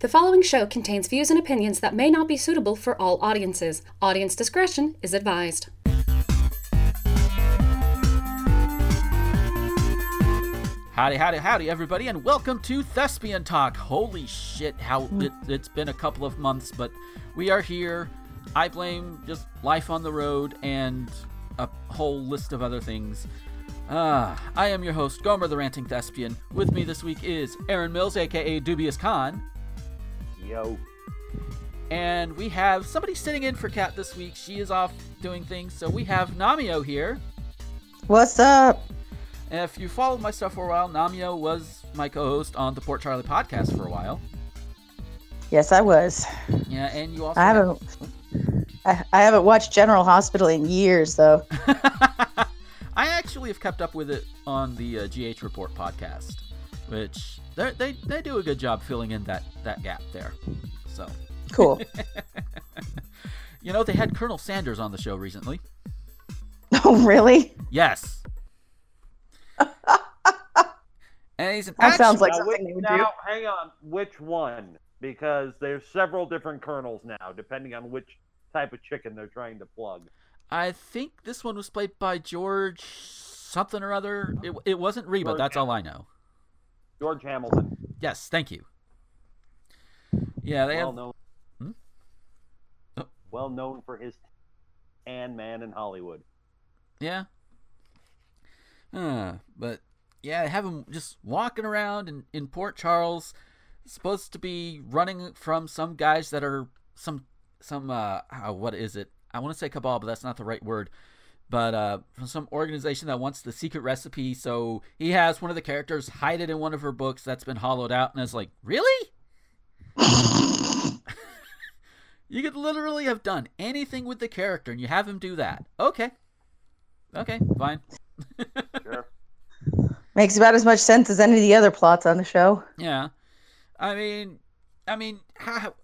The following show contains views and opinions that may not be suitable for all audiences. Audience discretion is advised. Howdy, howdy, howdy, everybody, and welcome to Thespian Talk. Holy shit, how it, it's been a couple of months, but we are here. I blame just life on the road and a whole list of other things. Ah, I am your host, Gomer the Ranting Thespian. With me this week is Aaron Mills, aka Dubious Khan. Yo. And we have somebody sitting in for Kat this week. She is off doing things, so we have Namio here. What's up? And if you followed my stuff for a while, Namio was my co-host on the Port Charlie podcast for a while. Yes, I was. Yeah, and you also I haven't. I, I haven't watched General Hospital in years, though. I actually have kept up with it on the uh, GH Report podcast, which they they they do a good job filling in that that gap there. So Cool. you know they had Colonel Sanders on the show recently. oh, really? Yes. and he's an That sounds like Now, something which- they would now, do. hang on. Which one? Because there's several different colonels now, depending on which type of chicken they're trying to plug. I think this one was played by George something or other. It, it wasn't Reba. George That's all I know. George Hamilton, Yes, thank you. Yeah, they well have. known, Hmm? Oh. well known for his and man in Hollywood. Yeah. Uh, but yeah, have him just walking around in, in Port Charles, supposed to be running from some guys that are some some uh uh, what is it? I want to say cabal, but that's not the right word. But uh, from some organization that wants the secret recipe, so he has one of the characters hide it in one of her books that's been hollowed out, and is like, really? you could literally have done anything with the character, and you have him do that. Okay, okay, fine. Sure. Makes about as much sense as any of the other plots on the show. Yeah, I mean, I mean, how,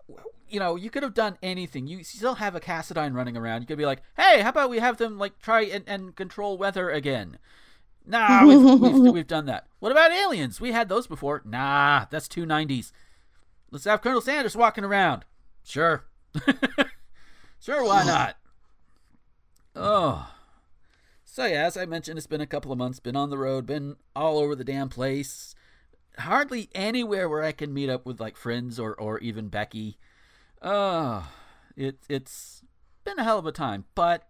you know, you could have done anything. You still have a Cassadine running around. You could be like, hey, how about we have them like try and, and control weather again? Nah, we've, we've, we've done that. What about aliens? We had those before. Nah, that's two nineties. Let's have Colonel Sanders walking around. Sure, sure, why not? Oh. So yeah, as I mentioned, it's been a couple of months, been on the road, been all over the damn place. Hardly anywhere where I can meet up with like friends or, or even Becky. Uh it it's been a hell of a time, but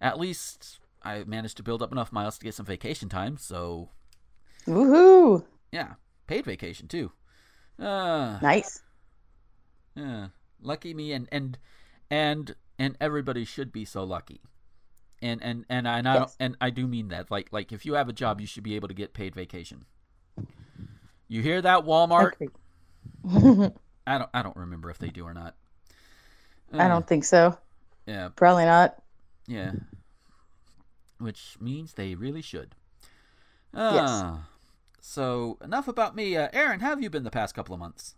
at least I managed to build up enough miles to get some vacation time, so Woohoo! yeah, paid vacation too. Uh Nice. yeah, lucky me and and and and everybody should be so lucky. And and and I and I, Yes. and I do mean that. Like like if you have a job, you should be able to get paid vacation. You hear that, Walmart? I don't I don't remember if they do or not. I Uh, don't think so. Yeah, Probably not. yeah. Which means they really should. Yes. Ah, So enough about me. Uh, Aaron, how have you been the past couple of months?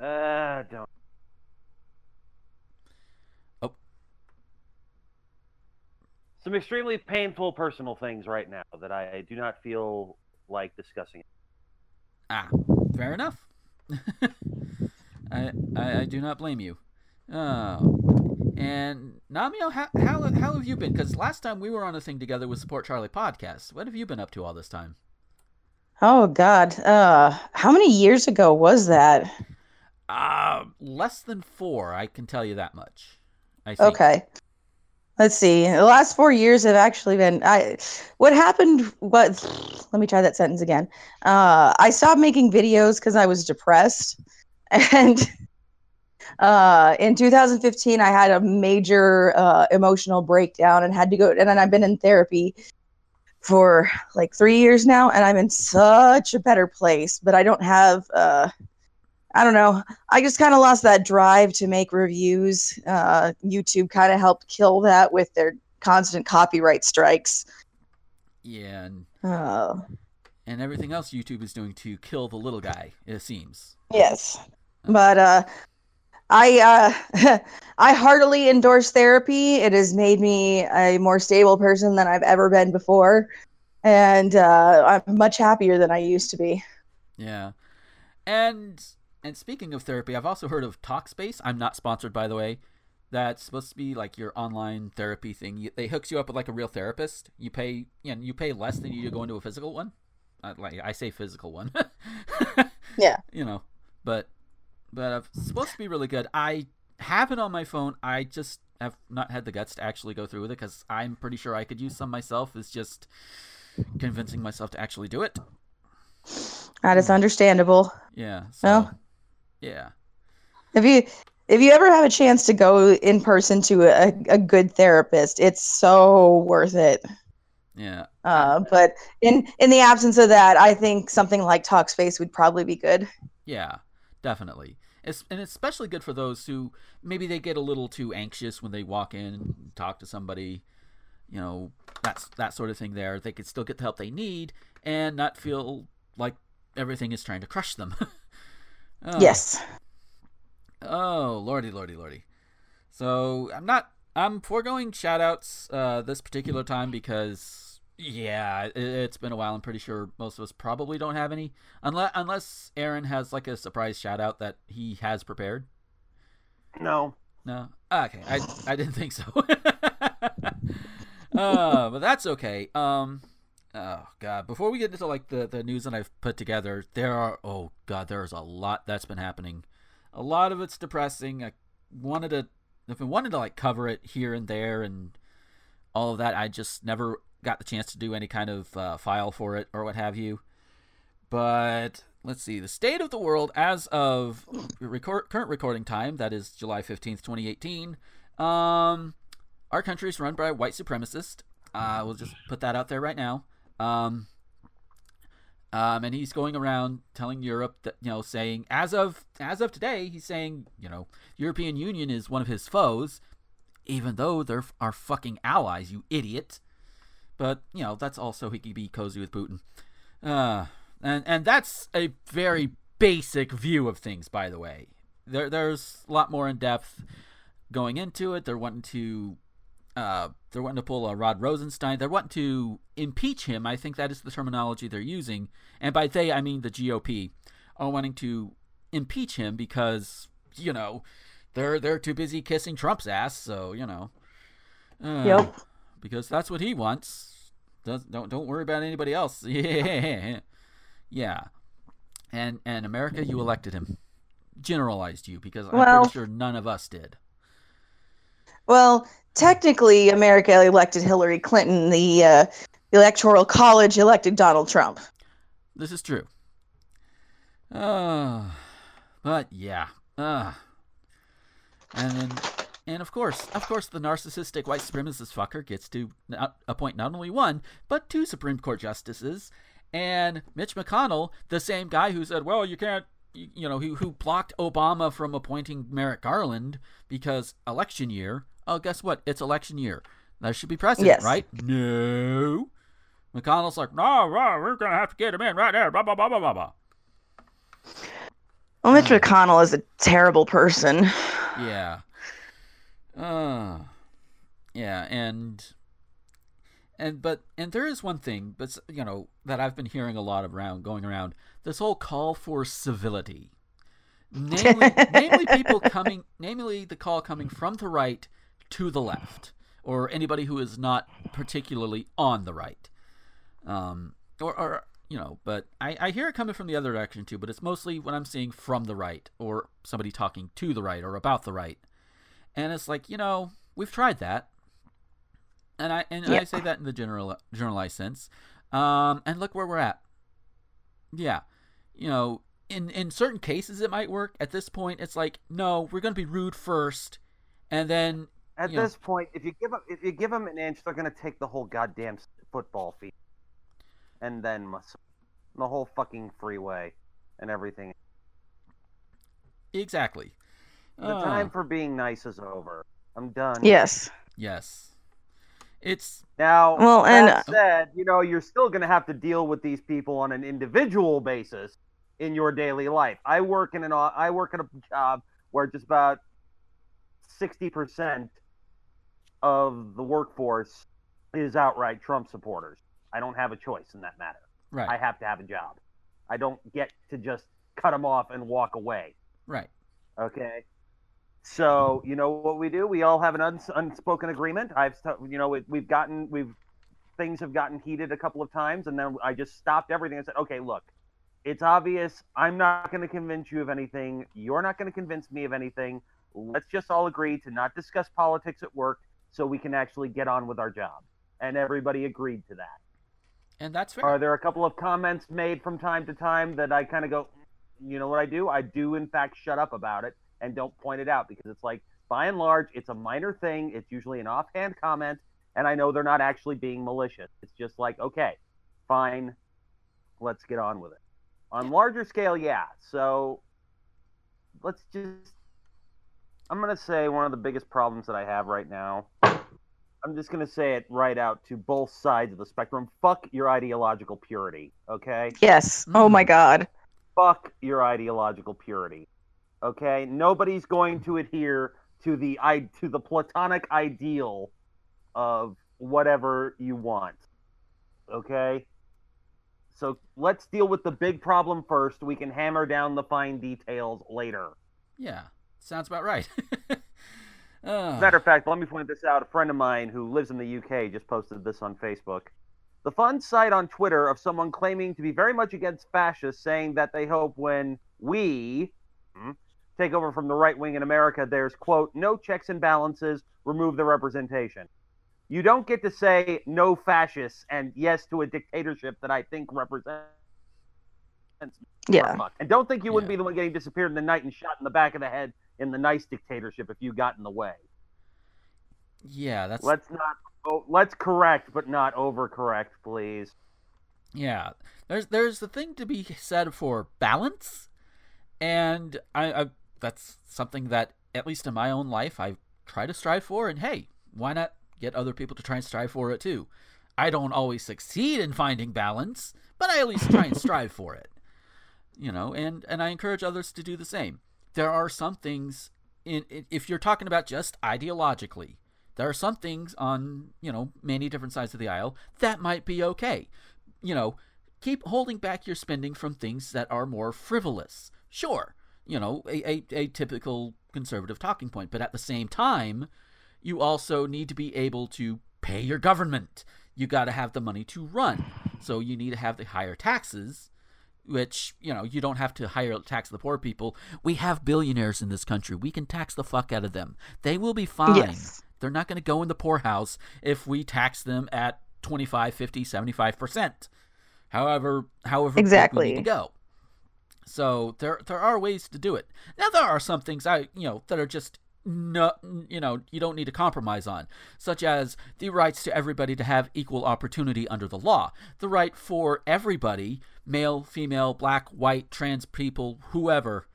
Uh, don't. Oh. Some extremely painful personal things right now that I, I do not feel like discussing. Ah, fair enough. I, I I do not blame you. Oh, and Namio, how how how have you been? Because last time we were on a thing together with Support Charlie podcast. What have you been up to all this time? Oh God. Uh, how many years ago was that? Uh, less than four. I can tell you that much. I think. Okay. Let's see. The last four years have actually been. I. What happened? What? Let me try that sentence again. Uh, I stopped making videos because I was depressed, and uh, in 2015 I had a major uh, emotional breakdown and had to go. And then I've been in therapy for like three years now, and I'm in such a better place. But I don't have. Uh, I don't know. I just kind of lost that drive to make reviews. Uh, YouTube kind of helped kill that with their constant copyright strikes. Yeah, and, Uh, and everything else YouTube is doing to kill the little guy. It seems. yes, but uh, I uh, I heartily endorse therapy. It has made me a more stable person than I've ever been before, and uh, I'm much happier than I used to be. Yeah, and and speaking of therapy, I've also heard of Talkspace. I'm not sponsored, by the way. That's supposed to be like your online therapy thing. You, they hooks you up with like a real therapist. You pay, you know, you pay less than you do go into a physical one. Uh, like I say, physical one. Yeah. You know, but but it's supposed to be really good. I have it on my phone. I just have not had the guts to actually go through with it because I'm pretty sure I could use some myself. Is just convincing myself to actually do it. That is understandable. Yeah. So, Well. yeah. If you if you ever have a chance to go in person to a, a good therapist, it's so worth it. Yeah. Uh, but in in the absence of that, I think something like Talkspace would probably be good. Yeah, definitely. It's, and it's especially good for those who maybe they get a little too anxious when they walk in and talk to somebody. You know, that's that sort of thing. There, they could still get the help they need and not feel like everything is trying to crush them. oh, Yes. Oh, lordy, lordy, lordy. So I'm not. I'm foregoing shoutouts uh, this particular time because yeah, it, it's been a while. I'm pretty sure most of us probably don't have any, unless unless Aaron has like a surprise shout out that he has prepared. No. No, okay, I I didn't think so. uh, but that's okay. Um, oh god, before we get into like the the news that I've put together, there are oh god, there's a lot that's been happening. A lot of it's depressing. I wanted to, if I wanted to like cover it here and there and all of that, I just never got the chance to do any kind of uh, file for it or what have you. But let's see the state of the world as of current recording time that is july 15th 2018 um our country is run by a white supremacist. Uh we'll just put that out there right now. Um um and he's going around telling europe that you know saying as of as of today he's saying you know european union is one of his foes even though they're our fucking allies you idiot but you know that's also he could be cozy with putin. Uh and and that's a very basic view of things by the way. There there's a lot more in depth going into it. They're wanting to uh they're wanting to pull a Rod Rosenstein. They're wanting to impeach him. I think that is the terminology they're using. And by they I mean the GOP are wanting to impeach him because you know they're they're too busy kissing Trump's ass so you know. Uh, Yep. Because that's what he wants Does, don't don't worry about anybody else yeah yeah. And and America, you elected him. Generalized you because I'm Well- pretty sure none of us did. Well, technically, America elected Hillary Clinton. The uh, Electoral College elected Donald Trump. This is true. Uh, but yeah. Uh, and then and of course, of course, the narcissistic white supremacist fucker gets to not appoint not only one but two Supreme Court justices. And Mitch McConnell, the same guy who said, "Well, you can't," you, know, who who blocked Obama from appointing Merrick Garland because election year. Oh, guess what? It's election year. There should be precedent, Yes. right? No. McConnell's like, no, no, we're gonna have to get him in right there. Blah blah blah blah blah blah. Well, Mitch McConnell is a terrible person. Yeah. Uh yeah, and and but and there is one thing, but you know that I've been hearing a lot around going around this whole call for civility, namely, namely people coming, namely the call coming from the right to the left, or anybody who is not particularly on the right, um, or or you know, but I, I hear it coming from the other direction too, but it's mostly what I'm seeing from the right or somebody talking to the right or about the right. And it's like, you know, we've tried that. And I and I say that in the general generalized sense. Um, and look where we're at. Yeah. You know, in in certain cases it might work. At this point it's like, no, we're gonna be rude first and then At you know- this point, if you give them if you give them an inch, they're gonna take the whole goddamn football field, and then mus- the whole fucking freeway and everything. exactly. The Uh, time for being nice is over. I'm done. Yes. yes. It's Now, Well, and- that said, you know, you're still going to have to deal with these people on an individual basis in your daily life. I work in an I work in a job where just about 60% of the workforce is outright Trump supporters. I don't have a choice in that matter. right. I have to have a job. I don't get to just cut them off and walk away. Right. Okay. So you know what we do? We all have an uns- unspoken agreement. I've, you know, we, we've gotten, we've, things have gotten heated a couple of times, and then I just stopped everything and said, okay, look, it's obvious. I'm not going to convince you of anything. You're not going to convince me of anything. Let's just all agree to not discuss politics at work, so we can actually get on with our job. And everybody agreed to that. And that's fair. Are there a couple of comments made from time to time that I kind of go, you know what I do? I do in fact shut up about it and don't point it out because it's like by and large it's a minor thing. It's usually an offhand comment, and I know they're not actually being malicious. It's just like, okay, fine, let's get on with it. On larger scale, yeah. So let's just I'm gonna say one of the biggest problems that I have right now. I'm just gonna say it right out to both sides of the spectrum. Fuck your ideological purity, okay? Yes. Oh my mm-hmm. God. fuck your ideological purity. Okay, nobody's going to adhere to the i to the platonic ideal of whatever you want. Okay? So let's deal with the big problem first. We can hammer down the fine details later. Yeah. Sounds about right. Ah, Matter of fact, let me point this out. A friend of mine who lives in the UK just posted this on Facebook. The fun site on Twitter of someone claiming to be very much against fascists, saying that they hope when we take over from the right wing in America, there's, quote, no checks and balances, remove the representation. You don't get to say no fascists and yes to a dictatorship that I think represents. Yeah. And don't think you wouldn't Yeah. be the one getting disappeared in the night and shot in the back of the head in the nice dictatorship if you got in the way. yeah, that's Let's not. Oh, let's correct, but not overcorrect, please. Yeah, there's there's the thing to be said for balance, and I, I that's something that at least in my own life I try to strive for. And hey, why not get other people to try and strive for it too? I don't always succeed in finding balance, but I at least try and strive for it. You know, and and I encourage others to do the same. There are some things in if you're talking about just ideologically, there are some things on you know many different sides of the aisle that might be okay you know, keep holding back your spending from things that are more frivolous. Sure, you know, a, a, a typical conservative talking point, but at the same time, you also need to be able to pay your government. You got to have the money to run. So you need to have the higher taxes, which, you know, you don't have to higher tax the poor people. We have billionaires in this country. We can tax the fuck out of them. They will be fine. Yes. They're not going to go in the poorhouse if we tax them at 25, 50, 75%. However, however big we Exactly. need to go. So there there are ways to do it. Now there are some things I you know that are just no you know you don't need to compromise on, such as the rights to everybody to have equal opportunity under the law, the right for everybody, male, female, black, white, trans people, whoever,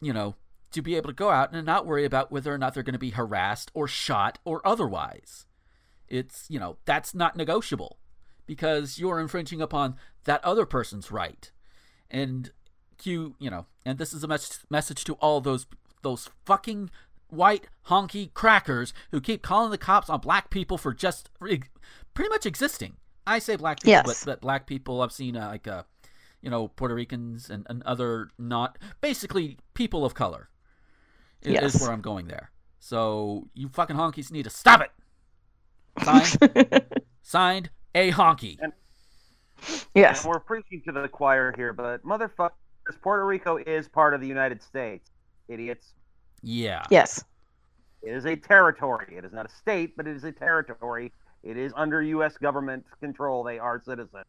you know, to be able to go out and not worry about whether or not they're going to be harassed or shot or otherwise. It's, you know, that's not negotiable because you're infringing upon that other person's right. And you, you know, and this is a mes- message to all those those fucking white honky crackers who keep calling the cops on black people for just re- pretty much existing. I say black people, Yes. but, but black people I've seen uh, like uh, you know, Puerto Ricans and, and other not basically people of color. i- Is Yes. where I'm going there. So you fucking honkies need to stop it. Signed, signed, a honky. yes. And we're preaching to the choir here, but motherfuckers, Puerto Rico is part of the United States. Idiots. Yeah. Yes. It is a territory. It is not a state, but it is a territory. It is under U.S. government control. They are citizens.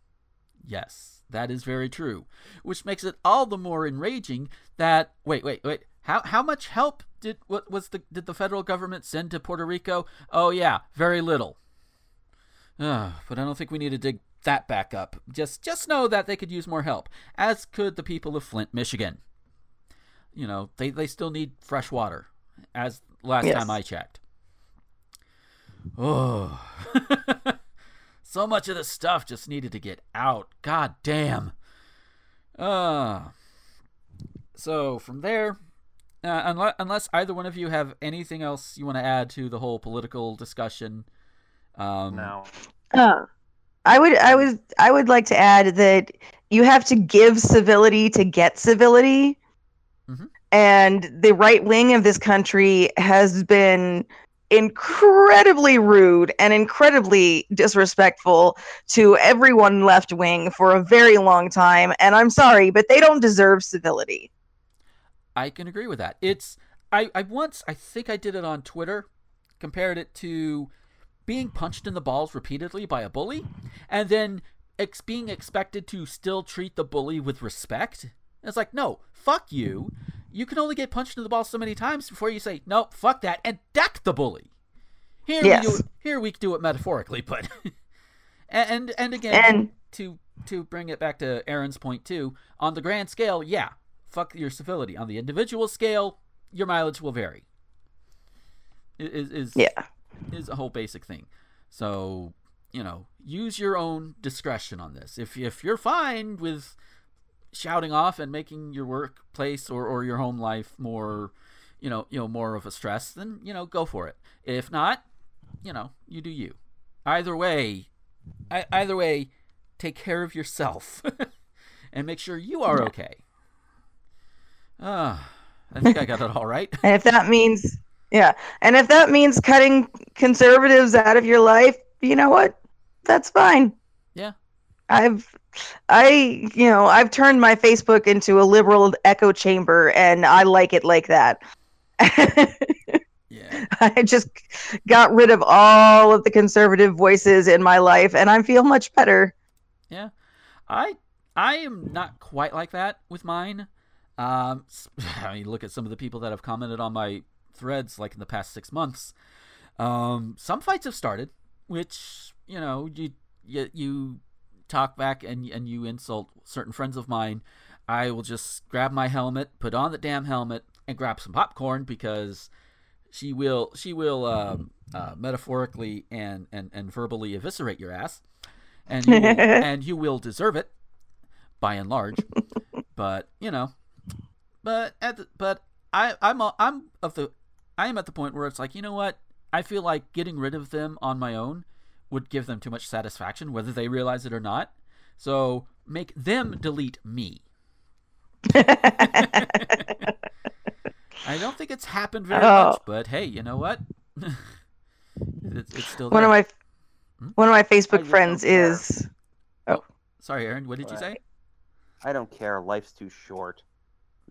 Yes, that is very true. Which makes it all the more enraging that wait, wait, wait. How how much help did what was the did the federal government send to Puerto Rico? Oh yeah, very little. Uh, but I don't think we need to dig that back up. Just just know that they could use more help, as could the people of Flint, Michigan. You know, they they still need fresh water, as last Yes. time I checked. Oh. so much of this stuff just needed to get out. God damn. Uh, so from there, uh, unless, unless either one of you have anything else you want to add to the whole political discussion, um, Now, Uh, I would, I would, I would like to add that you have to give civility to get civility. Mhm. And the right wing of this country has been incredibly rude and incredibly disrespectful to everyone left wing for a very long time. And I'm sorry, but they don't deserve civility. I can agree with that. It's I, I once I think I did it on Twitter, compared it to being punched in the balls repeatedly by a bully, and then ex- being expected to still treat the bully with respect. It's like, no, fuck you. You can only get punched in the balls so many times before you say, no, fuck that, and deck the bully. Here we do it, here we do it metaphorically, but and and, again And to to bring it back to Aaron's point too, on the grand scale, yeah, fuck your civility. On the individual scale, your mileage will vary. Is is yeah. Is a whole basic thing. So you know, use your own discretion on this. If if you're fine with shouting off and making your workplace or, or your home life more, you know, you know, more of a stress, then you know, go for it. If not, you know, you do you. Either way, I, either way, take care of yourself and make sure you are okay. Ah, I think I got it all right. And if that means, yeah, and if that means cutting conservatives out of your life, you know what? That's fine. Yeah. I've, I, you know, I've turned my Facebook into a liberal echo chamber, and I like it like that. Yeah. I just got rid of all of the conservative voices in my life, and I feel much better. Yeah, I I am not quite like that with mine. Um, I mean, look at some of the people that have commented on my threads, like in the past six months. Um, some fights have started, which you know you you, you talk back and and you insult certain friends of mine. I will just grab my helmet, put on the damn helmet, and grab some popcorn because she will she will um, uh, metaphorically and, and and verbally eviscerate your ass, and you will, and you will deserve it, by and large. but you know, but at the, but I I'm a- I'm of the I am at the point where it's like you know what I feel like getting rid of them on my own would give them too much satisfaction whether they realize it or not. So make them delete me. I don't think it's happened very Oh. much, but hey, you know what? it's, it's still One of my Hmm? one of my Facebook just friends don't care. is Sorry, Aaron. What did you say? I don't care. Life's too short.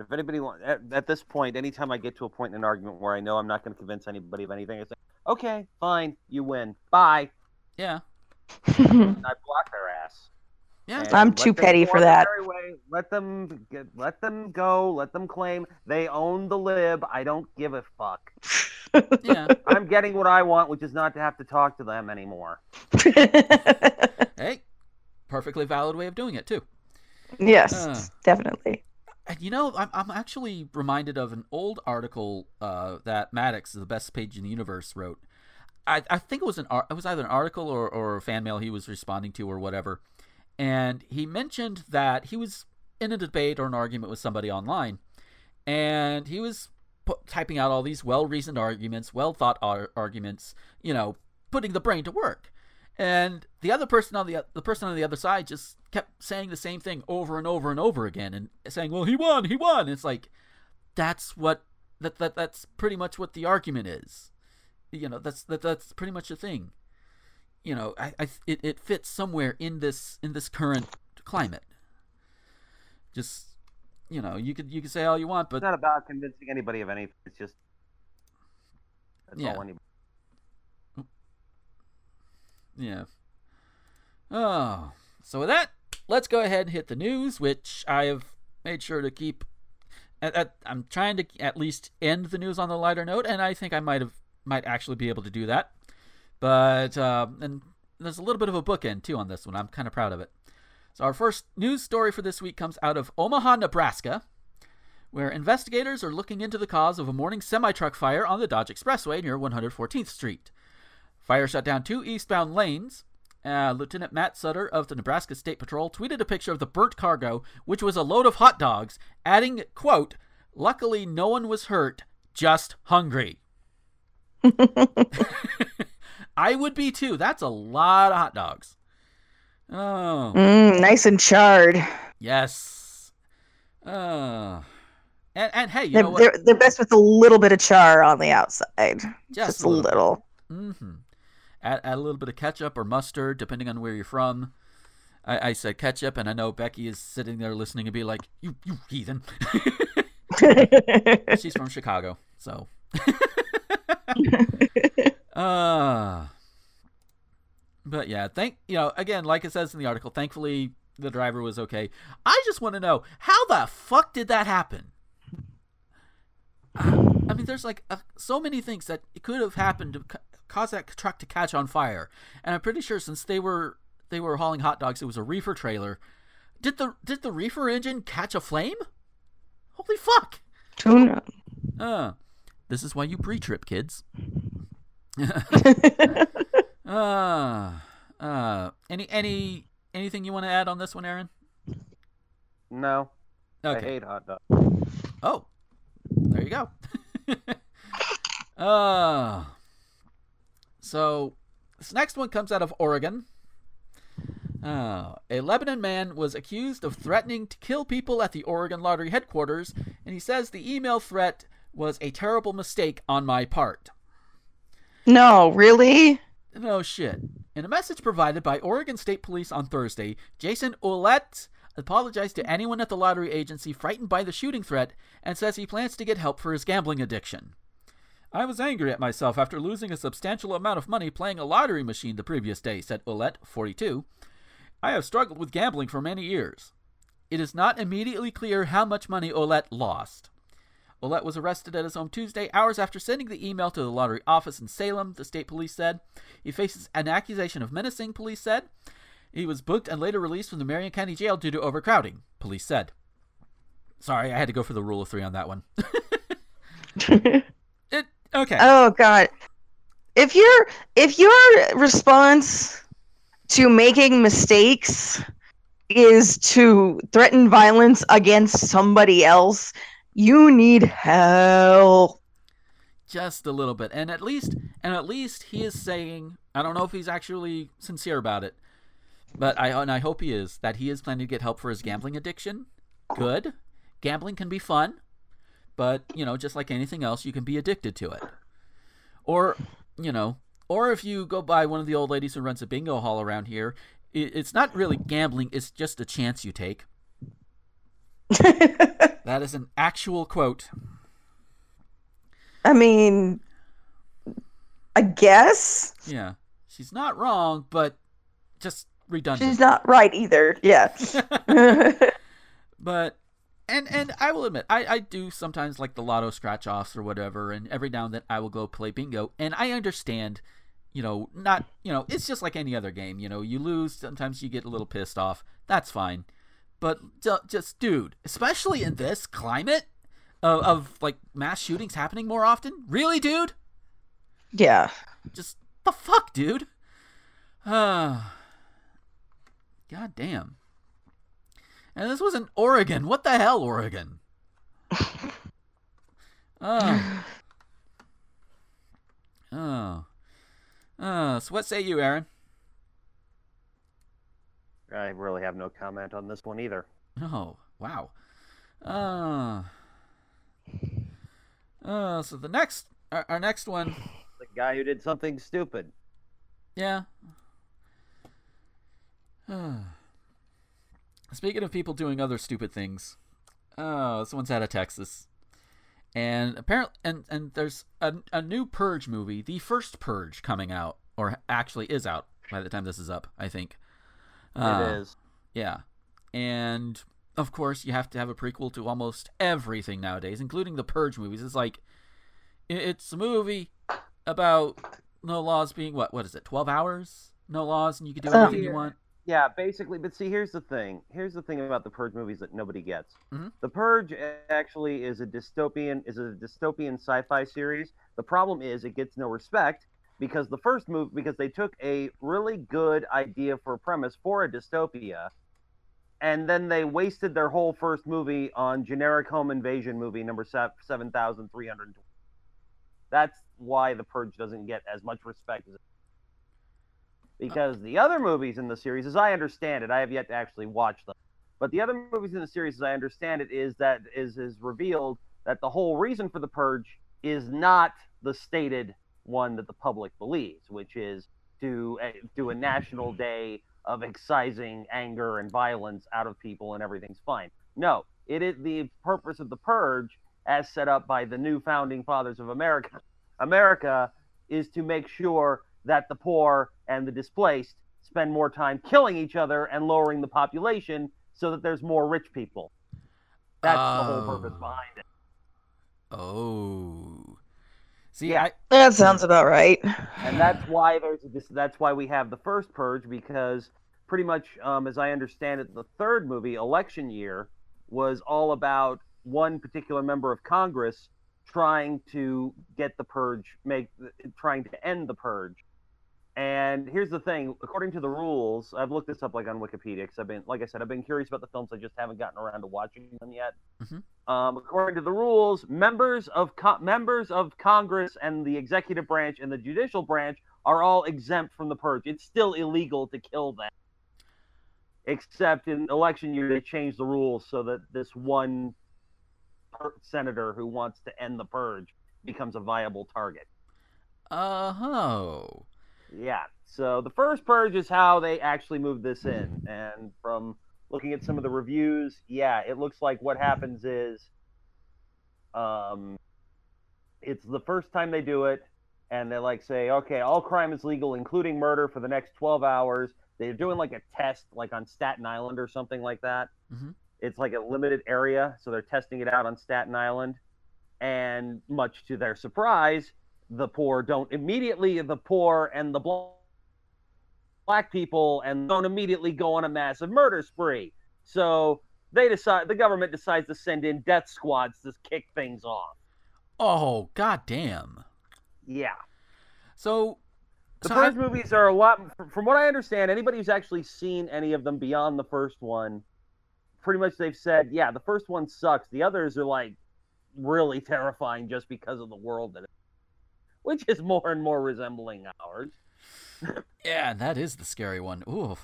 If anybody wants, at, at this point, anytime I get to a point in an argument where I know I'm not going to convince anybody of anything, I say, "Okay, fine, you win. Bye." Yeah, And I block their ass. yeah. And I'm too petty for that. merry way. Let them get, let them go. Let them claim they own the lib. I don't give a fuck. yeah. I'm getting what I want, which is not to have to talk to them anymore. Hey, perfectly valid way of doing it too. yes, Uh. definitely. And you know, I'm, I'm actually reminded of an old article uh, that Maddox, the best page in the universe, wrote. I, I think it was an it was either an article or, or fan mail he was responding to or whatever, and he mentioned that he was in a debate or an argument with somebody online, and he was typing out all these well reasoned arguments, well thought ar- arguments, you know, putting the brain to work. And the other person on the the person on the other side just kept saying the same thing over and over and over again, and saying, "Well, he won, he won." It's like that's what that, that that's pretty much what the argument is. You know, that's that that's pretty much the thing. You know, I, I it, it fits somewhere in this in this current climate. Just you know, you could you could say all you want, but It's not about convincing anybody of anything. It's just that's Yeah. all anybody. Yeah. Oh, so with that, let's go ahead and hit the news, which I have made sure to keep. At, at, I'm trying to at least end the news on the lighter note, and I think I might have might actually be able to do that. But um, and there's a little bit of a bookend too on this one. I'm kind of proud of it. So our first news story for this week comes out of Omaha, Nebraska, where investigators are looking into the cause of a morning semi truck fire on the Dodge Expressway near 114th Street. Fire shut down two eastbound lanes. Uh, Lieutenant Matt Sutter of the Nebraska State Patrol tweeted a picture of the burnt cargo, which was a load of hot dogs, adding, quote, Luckily no one was hurt, just hungry. I would be too. That's a lot of hot dogs. Oh, Mm, nice and charred. Yes. Uh, and and hey, you They're, know what? they're, they're best with a little bit of char on the outside. Just Just, a little little. Mm-hmm. Add, add a little bit of ketchup or mustard, depending on where you're from. I, I said ketchup, and I know Becky is sitting there listening and be like, "You, you heathen." She's from Chicago, so. uh but yeah, thank you know again, like it says in the article. Thankfully, the driver was okay. I just want to know how the fuck did that happen? I mean, there's like uh so many things that it could have happened to ca- cause that truck to catch on fire, and I'm pretty sure since they were they were hauling hot dogs, it was a reefer trailer. Did the did the reefer engine catch a flame? Holy fuck! Who knows? Uh, this is why you pre-trip, kids. uh, uh, any any anything you want to add on this one, Aaron? No, I Okay. hate hot dogs. Oh, there you go. uh, so this next one comes out of Oregon. Uh, a Lebanon man was accused of threatening to kill people at the Oregon Lottery headquarters, and he says the email threat was a terrible mistake on my part. no, really? No shit. In a message provided by Oregon State Police on Thursday, Jason Ouellette apologized to anyone at the lottery agency frightened by the shooting threat and says he plans to get help for his gambling addiction. I was angry at myself after losing a substantial amount of money playing a lottery machine the previous day, said Ouellette, 42. I have struggled with gambling for many years. It is not immediately clear how much money Ouellette lost. Ouellette was arrested at his home Tuesday, hours after sending the email to the lottery office in Salem, the state police said. He faces an accusation of menacing, police said. He was booked and later released from the Marion County Jail due to overcrowding, police said. Sorry, I had to go for the rule of three on that one. okay. Oh god. If your if your response to making mistakes is to threaten violence against somebody else, you need help. just a little bit and at least and at least he is saying i don't know if he's actually sincere about it but i and i hope he is that he is planning to get help for his gambling addiction good gambling can be fun but you know just like anything else you can be addicted to it. Or you know or if you go by one of the old ladies who runs a bingo hall around here it's not really gambling it's just a chance you take. That is an actual quote. I mean I guess? Yeah. She's not wrong but just redundant. She's not right either. Yeah. but and and I will admit I I do sometimes like the lotto scratch offs or whatever and every now and then I will go play bingo and I understand you know not you know it's just like any other game you know you lose sometimes you get a little pissed off that's fine but ju- just dude especially in this climate of, of like mass shootings happening more often really dude yeah. just the fuck, dude. Uh, God damn. And this was in Oregon. What the hell, Oregon? Oh. Oh. Oh. So what say you, Aaron? I really have no comment on this one either. Oh, wow. Uh, uh, so the next, our, our next one, The guy who did something stupid. yeah. Speaking of people doing other stupid things, oh, this one's out of Texas, and apparently, and and there's a a new Purge movie, the first Purge, coming out, or actually is out by the time this is up, I think. Uh, it is. Yeah. And of course, you have to have a prequel to almost everything nowadays, including the Purge movies. It's like it's a movie about no laws being what? What is it? 12 hours? No laws and you can do anything you want. Yeah, basically. But see, here's the thing. Here's the thing about the Purge movies that nobody gets. Mhm. The Purge actually is a dystopian is a dystopian sci-fi series. The problem is it gets no respect because the first movie because they took a really good idea for a premise for a dystopia, and then they wasted their whole first movie on generic home invasion movie number seven thousand three hundred. That's why the Purge doesn't get as much respect as because the other movies in the series, as I understand it, I have yet to actually watch them. But the other movies in the series, as I understand it, is that is is revealed that the whole reason for the purge is not the stated one that the public believes, which is to uh, do a national day of excising anger and violence out of people and everything's fine. No, it is the purpose of the purge, as set up by the new founding fathers of America. America is to make sure that the poor and the displaced spend more time killing each other and lowering the population so that there's more rich people. That's the whole purpose Oh. behind it. Oh. See, Yeah. I, That sounds about right. and that's why there's this. That's why we have the first purge because pretty much, um, as I understand it, the third movie, Election Year, was all about one particular member of Congress trying to get the purge, make trying to end the purge. And here's the thing: according to the rules, I've looked this up like on Wikipedia because I've been, like I said, I've been curious about the films. I just haven't gotten around to watching them yet. Mhm. Um, according to the rules, members of co- members of Congress and the executive branch and the judicial branch are all exempt from the purge. It's still illegal to kill them, except in election year they changed the rules so that this one per- senator who wants to end the purge becomes a viable target. uh huh. Yeah. So the first purge is how they actually moved this in, and from looking at some of the reviews, yeah, it looks like what happens is, um, it's the first time they do it, and they like say, okay, all crime is legal, including murder, for the next twelve hours. They're doing like a test, like on Staten Island or something like that. Mhm. It's like a limited area, so they're testing it out on Staten Island, and much to their surprise, the poor don't immediately the poor and the black people and don't immediately go on a massive murder spree. So they decide the government decides to send in death squads to kick things off. Oh, goddamn. yeah. So, the so movies are a lot from what i understand anybody who's actually seen any of them beyond the first one pretty much they've said yeah the first one sucks. The others are like really terrifying just because of the world that it which is more and more resembling ours yeah, that is the scary one. Ooh.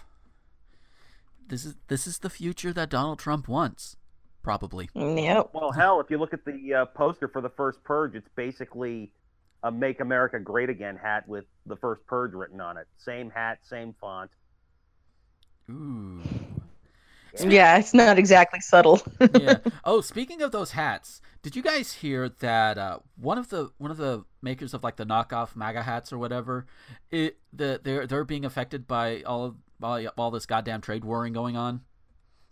This is this is the future that Donald Trump wants, probably. Yep. Well, hell, if you look at the uh, poster for the first Purge, it's basically a "Make America Great Again" hat with the first Purge written on it. Same hat, same font. Ooh. Yeah, it's not exactly subtle. yeah. Oh, speaking of those hats, did you guys hear that uh, one of the one of the makers of like the knockoff MAGA hats or whatever, it the they're they're being affected by all of by all this goddamn trade warring going on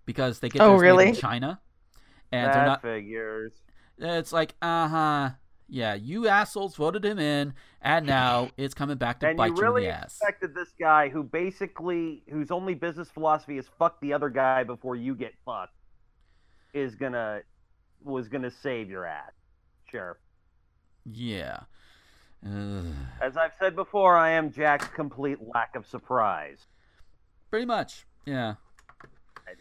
because they get Oh, theirs made in really? China, and that they're not. figures. It's like uh huh. Yeah, you assholes voted him in, and now it's coming back to And bite you really you in the ass. expected this guy, who basically whose only business philosophy is fuck the other guy before you get fucked, is gonna was gonna save your ass. Sure. Yeah. Ugh. As I've said before, I am Jack's complete lack of surprise. Pretty much. Yeah.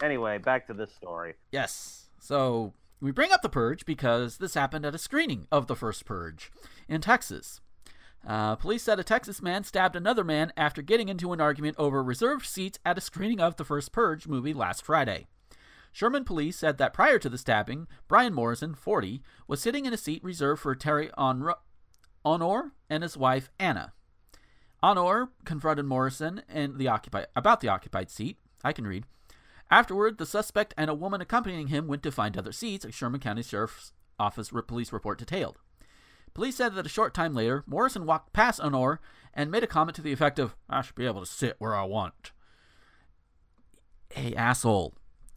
Anyway, back to this story. Yes. So we bring up the purge because this happened at a screening of the first purge in Texas. Uh, police said a Texas man stabbed another man after getting into an argument over reserved seats at a screening of the first Purge movie last Friday. Sherman police said that prior to the stabbing, Brian Morrison, 40, was sitting in a seat reserved for Terry Honor, and his wife Anna. Honor confronted Morrison and the about the occupied seat. I can read. Afterward, the suspect and a woman accompanying him went to find other seats, a Sherman County Sheriff's Office police report detailed. Police said that a short time later, Morrison walked past Honor and made a comment to the effect of, I should be able to sit where I want. Hey, asshole.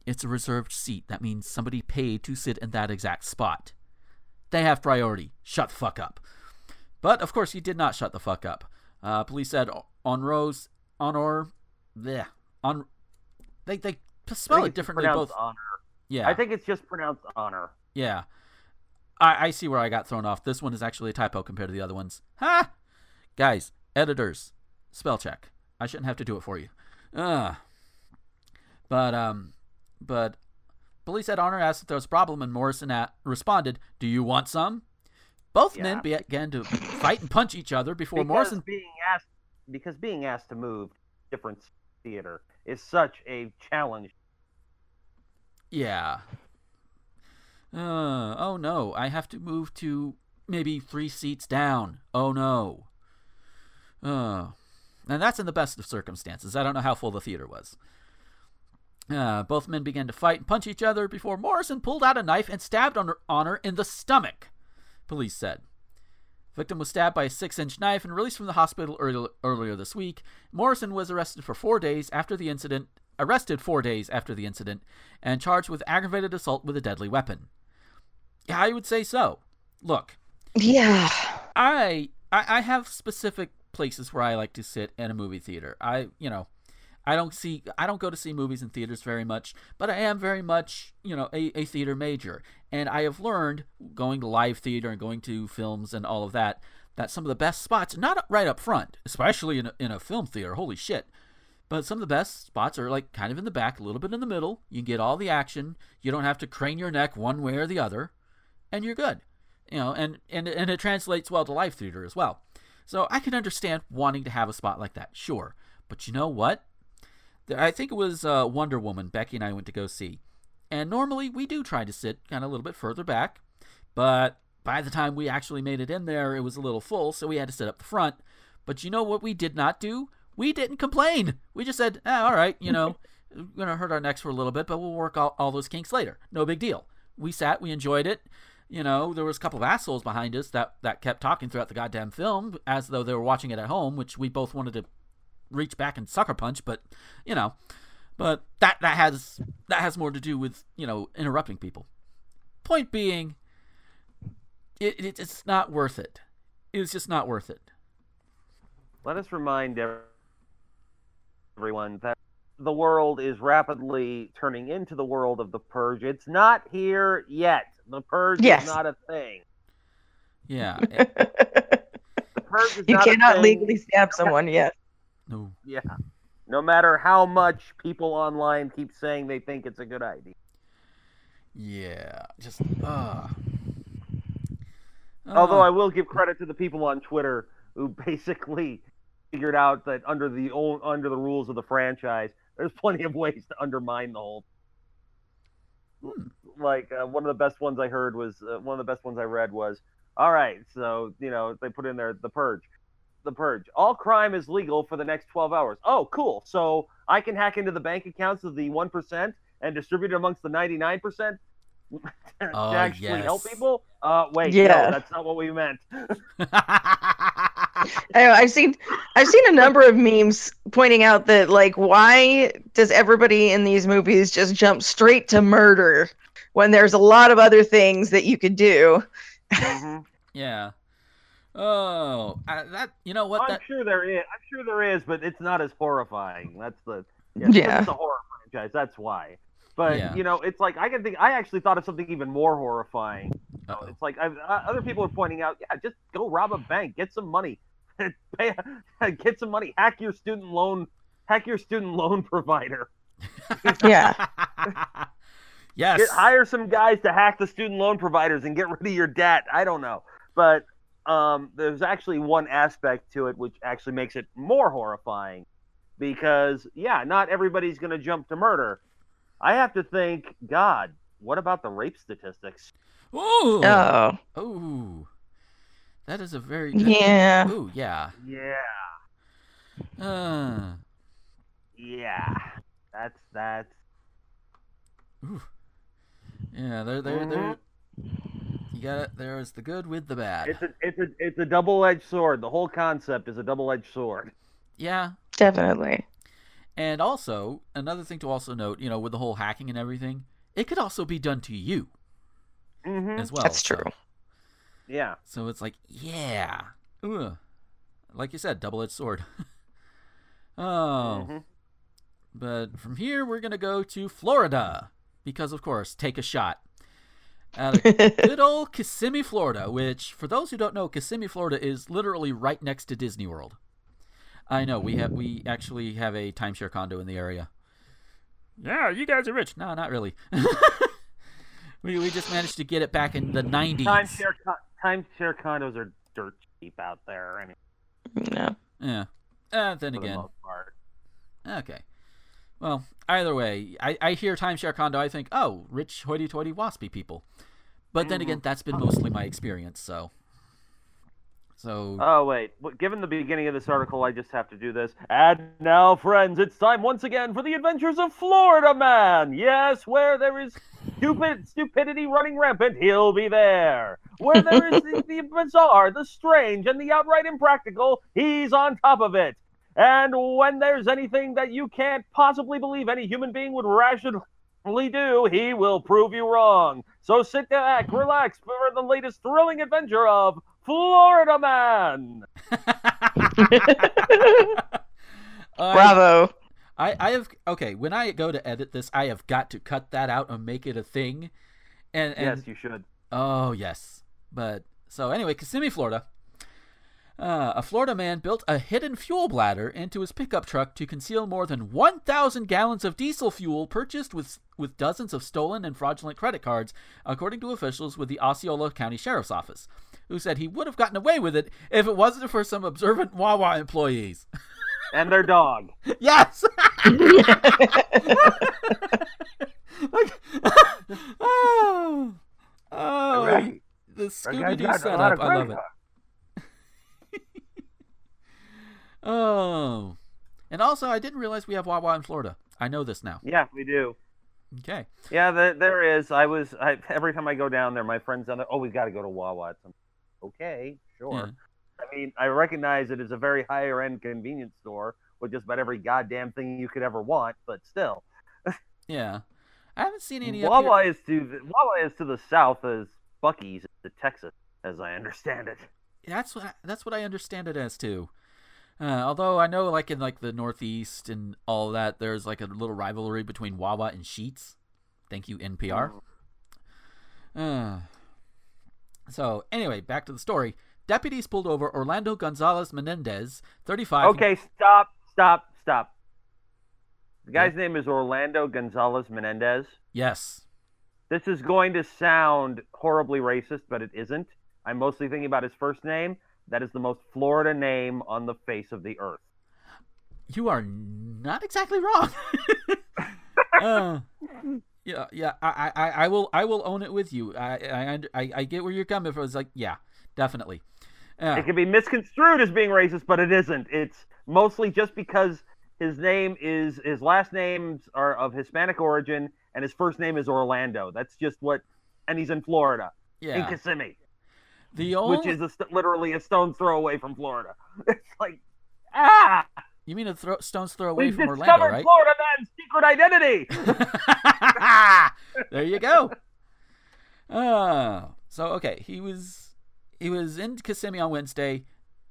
It's a reserved seat. That means somebody paid to sit in that exact spot. They have priority. Shut the fuck up. But, of course, he did not shut the fuck up. Uh, police said on Rose, Honor, bleh, on, they, they spell it differently both. honor. Yeah. I think it's just pronounced honor. Yeah. I, I see where I got thrown off. This one is actually a typo compared to the other ones. Ha! Guys, editors, spell check. I shouldn't have to do it for you. Ugh. But, um, but police at Honor asked if there was a problem, and Morrison at, responded, Do you want some? Both Yeah. men began to fight and punch each other before because Morrison. being asked because being asked to move different theater is such a challenge. Yeah. Uh, oh no, I have to move to maybe three seats down. Oh no. Uh, and that's in the best of circumstances. I don't know how full the theater was. Uh, both men began to fight and punch each other before Morrison pulled out a knife and stabbed Honor in the stomach, police said. Victim was stabbed by a six inch knife and released from the hospital early, earlier this week. Morrison was arrested for four days after the incident, arrested four days after the incident, and charged with aggravated assault with a deadly weapon. Yeah, I would say so. Look. Yeah. I, I I have specific places where I like to sit in a movie theater. I, you know, I don't see I don't go to see movies in theaters very much, but I am very much, you know, a, a theater major. And I have learned going to live theater and going to films and all of that that some of the best spots, not right up front, especially in a, in a film theater, holy shit. But some of the best spots are like kind of in the back, a little bit in the middle. You get all the action. You don't have to crane your neck one way or the other and you're good. You know, and, and, and it translates well to live theater as well. So I can understand wanting to have a spot like that, sure. But you know what? I think it was uh, Wonder Woman Becky and I went to go see. And normally we do try to sit kind of a little bit further back, but by the time we actually made it in there, it was a little full, so we had to sit up the front. But you know what we did not do? We didn't complain. We just said, ah, all right, you know, we're going to hurt our necks for a little bit, but we'll work all, all those kinks later. No big deal. We sat, we enjoyed it you know, there was a couple of assholes behind us that that kept talking throughout the goddamn film as though they were watching it at home, which we both wanted to reach back and sucker punch, but you know, but that that has that has more to do with you know interrupting people. Point being, it, it it's not worth it. It's just not worth it. Let us remind everyone that the world is rapidly turning into the world of the purge. It's not here yet. The purge Yes. is not a thing. Yeah. The purge is you not a cannot thing. legally stab someone yet. No. Yeah. No matter how much people online keep saying they think it's a good idea. Yeah. Just uh. Although Uh, I will give credit to the people on Twitter who basically figured out that under the old, under the rules of the franchise, there's plenty of ways to undermine the whole. Hmm. Like uh, one of the best ones I heard was uh, one of the best ones I read was, all right, so you know they put in there the purge, the purge. All crime is legal for the next 12 hours. Oh, cool. So I can hack into the bank accounts of the one percent and distribute it amongst the 99 percent. to Oh, actually help people? Uh, wait, Yeah. no, that's not what we meant. I know, I've seen I've seen a number of memes pointing out that like why does everybody in these movies just jump straight to murder when there's a lot of other things that you could do? Mhm. yeah. Oh, I, that you know what I'm that sure there is. I'm sure there is, but it's not as horrifying. That's the yeah. Yeah. It's a horror franchise. That's why. But Yeah. you know, it's like I can think. I actually thought of something even more horrifying. Uh-oh. It's like I've, uh, other people are pointing out. Yeah, just go rob a bank, get some money, pay, get some money, hack your student loan, hack your student loan provider. Yeah. yes. Get, hire some guys to hack the student loan providers and get rid of your debt. I don't know, but um, there's actually one aspect to it which actually makes it more horrifying, because yeah, not everybody's going to jump to murder. I have to think, God, what about the rape statistics? Ooh. Oh. Ooh. That is a very Yeah. Ooh, yeah. Yeah, Uh, yeah, that's that's ooh. Yeah, there there there you got it. There's the good with the bad. it's a it's a it's a double edged sword. The whole concept is a double edged sword. yeah. Definitely. And also, another thing to also note, you know, with the whole hacking and everything, it could also be done to you Mm-hmm. as well. That's so- true. Yeah. So it's like, yeah. Ugh. Like you said, double edged sword. oh. Mhm. But from here, we're going to go to Florida. Because, of course, take a shot. Out of good old Kissimmee, Florida, which, for those who don't know, Kissimmee, Florida is literally right next to Disney World. I know, we have we actually have a timeshare condo in the area. Yeah, you guys are rich. No, not really. we, we just managed to get it back in the 90s. Timeshare con- timeshare condos are dirt cheap out there. I mean, No. Yeah. Uh, then for the again, most part. Okay. Well, either way, I, I hear timeshare condo, I think, oh, rich, hoity-toity, waspy people. But then again, mm-hmm. that's been mostly my experience. So, so Oh wait, given the beginning of this article, I just have to do this. And now, friends, it's time once again for the adventures of Florida Man. Yes, where there is stupid stupidity running rampant, he'll be there. Where there is the, the bizarre, the strange, and the outright impractical, he's on top of it. And when there's anything that you can't possibly believe any human being would rationally do, he will prove you wrong. So sit back, relax for the latest thrilling adventure of Florida Man. I- Bravo. I, I have okay. When I go to edit this, I have got to cut that out and make it a thing. And, and yes, you should. Oh yes, but so anyway, Kissimmee, Florida. Uh, a Florida man built a hidden fuel bladder into his pickup truck to conceal more than 1,000 gallons of diesel fuel purchased with with dozens of stolen and fraudulent credit cards, according to officials with the Osceola County Sheriff's Office, who said he would have gotten away with it if it wasn't for some observant Wawa employees. And their dog. yes. Like- oh, oh, Right. the Scooby Doo setup. I love it. Oh, and also I didn't realize we have Wawa in Florida. I know this now. Yeah, we do. Okay. Yeah, there, there is. I was I, every time I go down there, my friends down there. Oh, we got to go to Wawa. At some... Okay, sure. Yeah. I mean, I recognize it is a very higher end convenience store with just about every goddamn thing you could ever want, but still, Yeah, I haven't seen any. Wawa is to the, Wawa is to the south as Buc-ee's to Texas, as I understand it. That's what I, that's what I understand it as too. Uh, although I know, like in like the Northeast and all that, there's like a little rivalry between Wawa and Sheetz. Thank you, NPR. Uh, so anyway, back to the story. Deputies pulled over Orlando Gonzalez Menendez, 35. Okay, stop, stop, stop. The guy's name is Orlando Gonzalez Menendez. Yes. This is going to sound horribly racist, but it isn't. I'm mostly thinking about his first name. That is the most Florida name on the face of the earth. You are not exactly wrong. uh, yeah, yeah. I, I, I will, I will own it with you. I, I, I, I get where you're coming from. It's like, yeah, definitely. Uh, It can be misconstrued as being racist, but it isn't. It's mostly just because his name is his last names are of Hispanic origin and his first name is Orlando. That's just what, and he's in Florida, in. Kissimmee, The only, which is a st- literally a stone's throw away from Florida. It's like, ah, you mean a throw, stone's throw away we've from Orlando, right? Florida man's secret identity. there you go. Uh, so okay, he was he was in Kissimmee on Wednesday.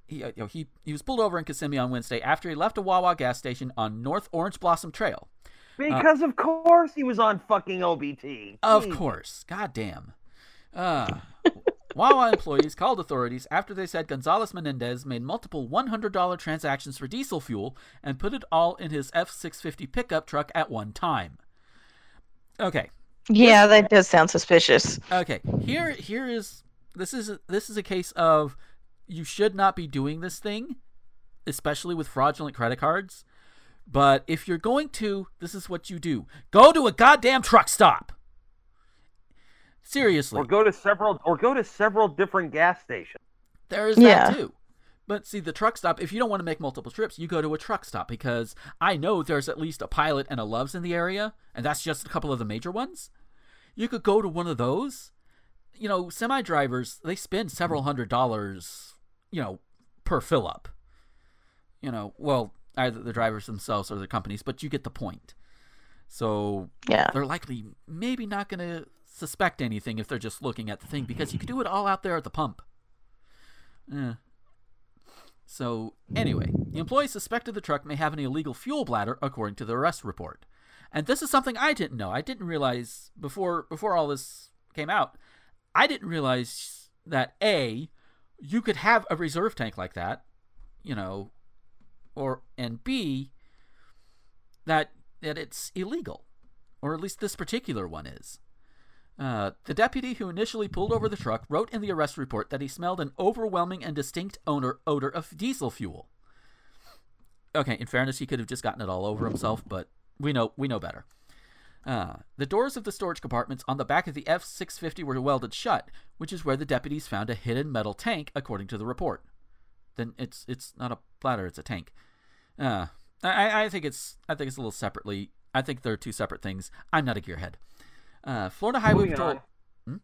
He, uh, you know, he he was pulled over in Kissimmee on Wednesday after he left a Wawa gas station on North Orange Blossom Trail. Because of course he was on fucking OBT. Of Jeez. course. God damn. Uh, Wawa employees called authorities after they said Gonzalez Menendez made multiple $100 transactions for diesel fuel and put it all in his F 650 pickup truck at one time. Okay. Yeah, that does sound suspicious. Okay. Here here is this is this is a case of you should not be doing this thing, especially with fraudulent credit cards. But if you're going to, this is what you do. Go to a goddamn truck stop. Seriously. Or go to several, or go to several different gas stations. There is Yeah. that too. But see, the truck stop, if you don't want to make multiple trips, you go to a truck stop because I know there's at least a pilot and a Loves in the area, and that's just a couple of the major ones. You could go to one of those. You know, semi drivers, they spend several hundred dollars, you know, per fill up. You know, well, either the drivers themselves or the companies, but you get the point. So Yeah. they're likely maybe not going to suspect anything if they're just looking at the thing because you could do it all out there at the pump. Eh. So, anyway, the employee suspected the truck may have an illegal fuel bladder according to the arrest report. And this is something I didn't know. I didn't realize before before all this came out. I didn't realize that A, you could have a reserve tank like that, you know, or and B that that it's illegal, or at least this particular one is. Uh, the deputy who initially pulled over the truck wrote in the arrest report that he smelled an overwhelming and distinct odor, odor of diesel fuel. Okay, in fairness, he could have just gotten it all over himself, but we know we know better. Uh, the doors of the storage compartments on the back of the F 650 were welded shut, which is where the deputies found a hidden metal tank, according to the report. Then it's it's not a bladder; it's a tank. Uh, I, I think it's I think it's a little separately. I think they're two separate things. I'm not a gearhead. Uh, Florida Highway Moving Patrol. on. Hmm?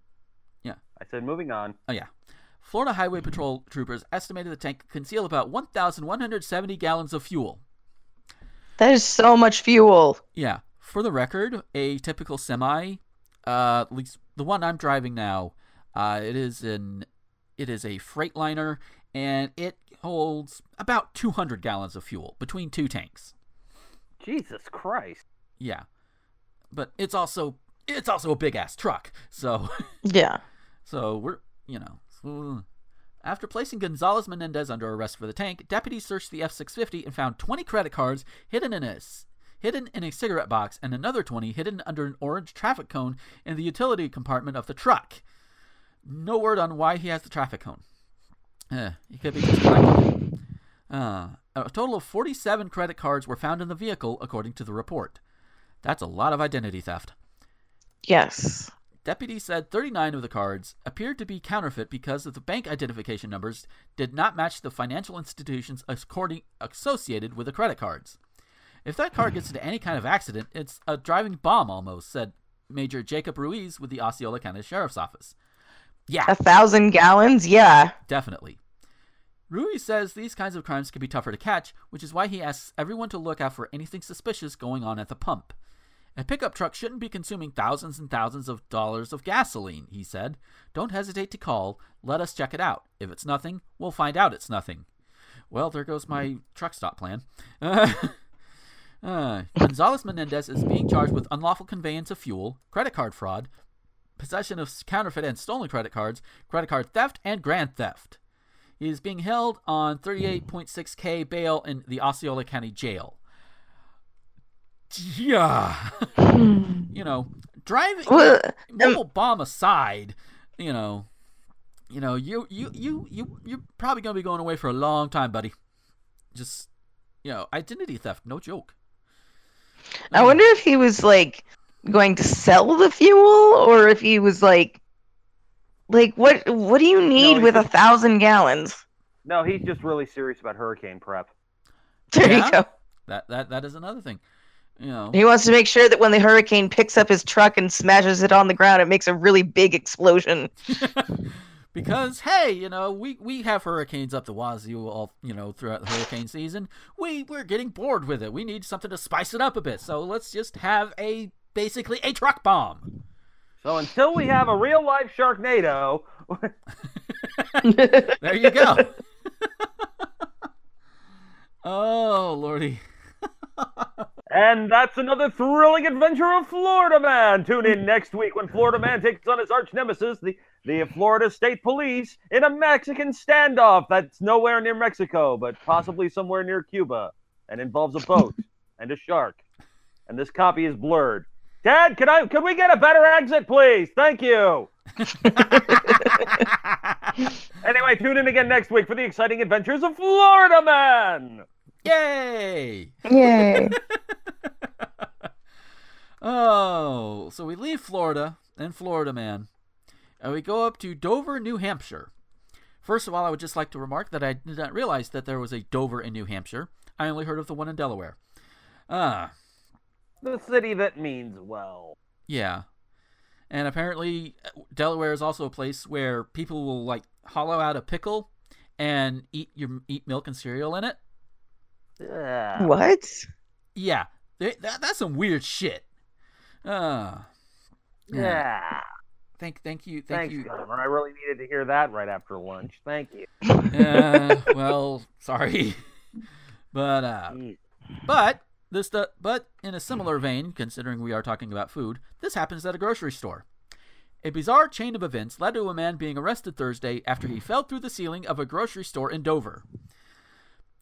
Yeah. I said moving on. Oh yeah. Florida Highway Patrol troopers estimated the tank could conceal about 1,170 gallons of fuel. That is so much fuel. Yeah. For the record, a typical semi, uh, at least the one I'm driving now, uh, it is an, it is a Freightliner, and it holds about 200 gallons of fuel between two tanks. Jesus Christ. Yeah, but it's also it's also a big ass truck, so Yeah. so we're you know. so- After placing Gonzalez Menendez under arrest for the tank, deputies searched the F-650 and found 20 credit cards hidden in a hidden in a cigarette box and another 20 hidden under an orange traffic cone in the utility compartment of the truck. No word on why he has the traffic cone. Eh, he could be just collecting. Uh, a total of 47 credit cards were found in the vehicle, according to the report. That's a lot of identity theft. Yes. Deputy said 39 of the cards appeared to be counterfeit because of the bank identification numbers did not match the financial institutions according, associated with the credit cards. If that card gets into any kind of accident, it's a driving bomb almost, said Major Jacob Ruiz with the Osceola County Sheriff's Office. Yeah, A thousand gallons? Yeah. definitely. Ruiz says these kinds of crimes can be tougher to catch, which is why he asks everyone to look out for anything suspicious going on at the pump. A pickup truck shouldn't be consuming thousands and thousands of dollars of gasoline, he said. Don't hesitate to call. Let us check it out. If it's nothing, we'll find out it's nothing. Well, there goes my truck stop plan. Uh, Gonzalez Menendez is being charged with unlawful conveyance of fuel, credit card fraud, possession of counterfeit and stolen credit cards, credit card theft, and grand theft. He is being held on 38.6k bail in the Osceola County Jail. Yeah. Hmm. you know, driving Well, um, mobile bomb aside, you know, you know, you you you you you're probably gonna be going away for a long time, buddy. Just you know, identity theft, no joke. I wonder if he was like going to sell the fuel or if he was like like what what do you need he with a thousand gallons? No, he's just really serious about hurricane prep. There Yeah. you go. That that that is another thing. You know, He wants to make sure that when the hurricane picks up his truck and smashes it on the ground, it makes a really big explosion. because hey, you know, we we have hurricanes up the wazoo all you know throughout the hurricane season. We we're getting bored with it. We need something to spice it up a bit. So let's just have a basically a truck bomb. So until we have a real life Sharknado, There you go. oh lordy. And that's another thrilling adventure of Florida Man. Tune in next week when Florida Man takes on his arch nemesis, the, the Florida State Police, in a Mexican standoff that's nowhere near Mexico, but possibly somewhere near Cuba, and involves a boat and a shark. And this copy is blurred. Dad, can I can we get a better exit, please? Thank you. Anyway, tune in again next week for the exciting adventures of Florida Man. Yay! Yay. Oh, so we leave Florida and Florida Man, and we go up to Dover, New Hampshire. First of all, I would just like to remark that I did not realize that there was a Dover in New Hampshire. I only heard of the one in Delaware. Ah, The city that means well. yeah. And apparently, Delaware is also a place where people will like hollow out a pickle and eat your eat milk and cereal in it. Yeah. what? Yeah, they, that, that's some weird shit. Uh, Yeah. Thank, thank you, thank Thanks, you. Governor. I really needed to hear that right after lunch. Thank you. uh, well, sorry, but uh, Jeez. but this the but in a similar vein, considering we are talking about food, this happens at a grocery store. A bizarre chain of events led to a man being arrested Thursday after he fell through the ceiling of a grocery store in Dover.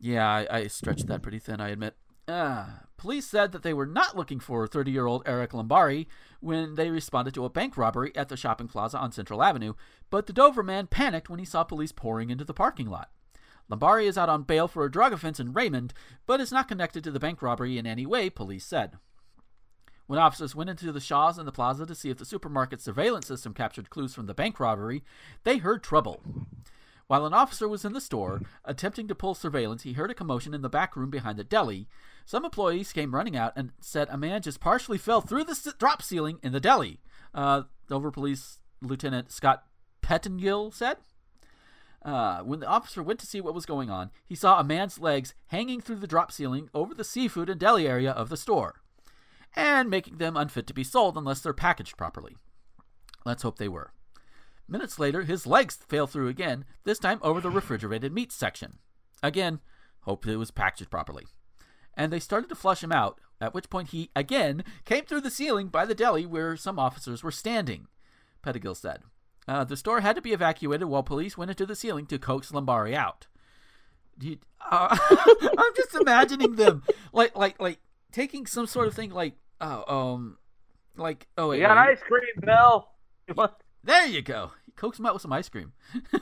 Yeah, I, I stretched that pretty thin, I admit. Ah, police said that they were not looking for 30 year old Eric Lombari when they responded to a bank robbery at the shopping plaza on Central Avenue, but the Dover man panicked when he saw police pouring into the parking lot. Lombari is out on bail for a drug offense in Raymond, but is not connected to the bank robbery in any way, police said. When officers went into the Shaws and the plaza to see if the supermarket surveillance system captured clues from the bank robbery, they heard trouble. While an officer was in the store, attempting to pull surveillance, he heard a commotion in the back room behind the deli. Some employees came running out and said a man just partially fell through the drop ceiling in the deli. Uh, Dover Police Lieutenant Scott Pettingill said. Uh, when the officer went to see what was going on, he saw a man's legs hanging through the drop ceiling over the seafood and deli area of the store, and making them unfit to be sold unless they're packaged properly. Let's hope they were. Minutes later, his legs fell through again, this time over the refrigerated meat section. Again, hope it was packaged properly. And they started to flush him out, at which point he, again, came through the ceiling by the deli where some officers were standing, Pettingill said. Uh, the store had to be evacuated while police went into the ceiling to coax Lombari out. You, uh, I'm just imagining them like like like taking some sort of thing like oh um like oh wait, We got wait, ice cream, Bill. You want- there you go. He coaxed him out with some ice cream.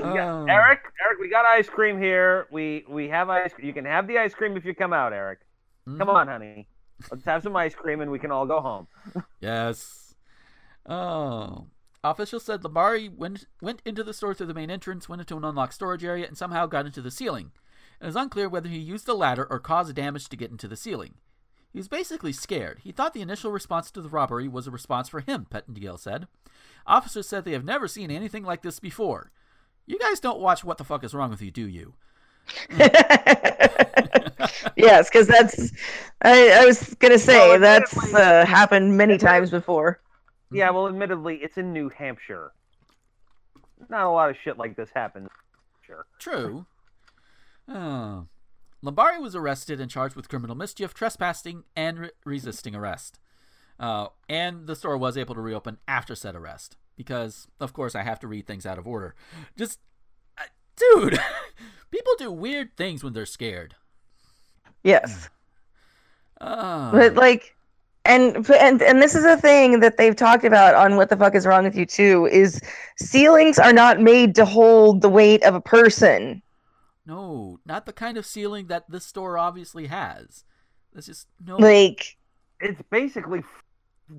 Oh. Eric, Eric, we got ice cream here. We we have ice. You can have the ice cream if you come out, Eric. Come Mhm. on, honey. Let's have some ice cream and we can all go home. Yes. Oh. Officials said Lombari went, went into the store through the main entrance, went into an unlocked storage area, and somehow got into the ceiling. It is unclear whether he used the ladder or caused damage to get into the ceiling. He was basically scared. He thought the initial response to the robbery was a response for him, Pettingill said. Officers said they have never seen anything like this before. You guys don't watch What the Fuck is Wrong with You, do you? yes, because that's. I, I was gonna say Well, that's uh, happened many times before. Yeah, well, admittedly, it's in New Hampshire. Not a lot of shit like this happens. Sure. True. Oh. Lombari was arrested and charged with criminal mischief, trespassing, and re- resisting arrest. Uh, and the store was able to reopen after said arrest. Because, of course, I have to read things out of order. Just. Uh, dude! people do weird things when they're scared. Yes, Oh. but like, and and and this is a thing that they've talked about on what the fuck is wrong with you too. Is ceilings are not made to hold the weight of a person. No, not the kind of ceiling that this store obviously has. There's just no. Like, It's basically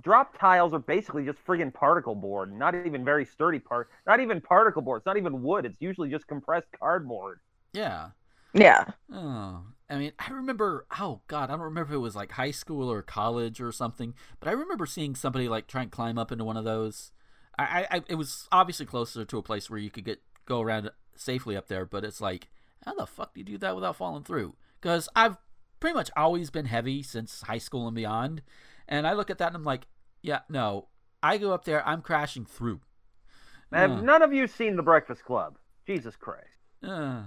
drop tiles are basically just friggin' particle board. Not even very sturdy part. Not even particle board. It's not even wood. It's usually just compressed cardboard. yeah. yeah, Oh, I mean, I remember. Oh God, I don't remember if it was like high school or college or something, but I remember seeing somebody like try and climb up into one of those. I, I, I it was obviously closer to a place where you could get go around safely up there, but it's like, how the fuck do you do that without falling through? Because I've pretty much always been heavy since high school and beyond, and I look at that and I'm like, yeah, no, I go up there, I'm crashing through. Have Uh. none of you seen The Breakfast Club? Jesus Christ. Uh.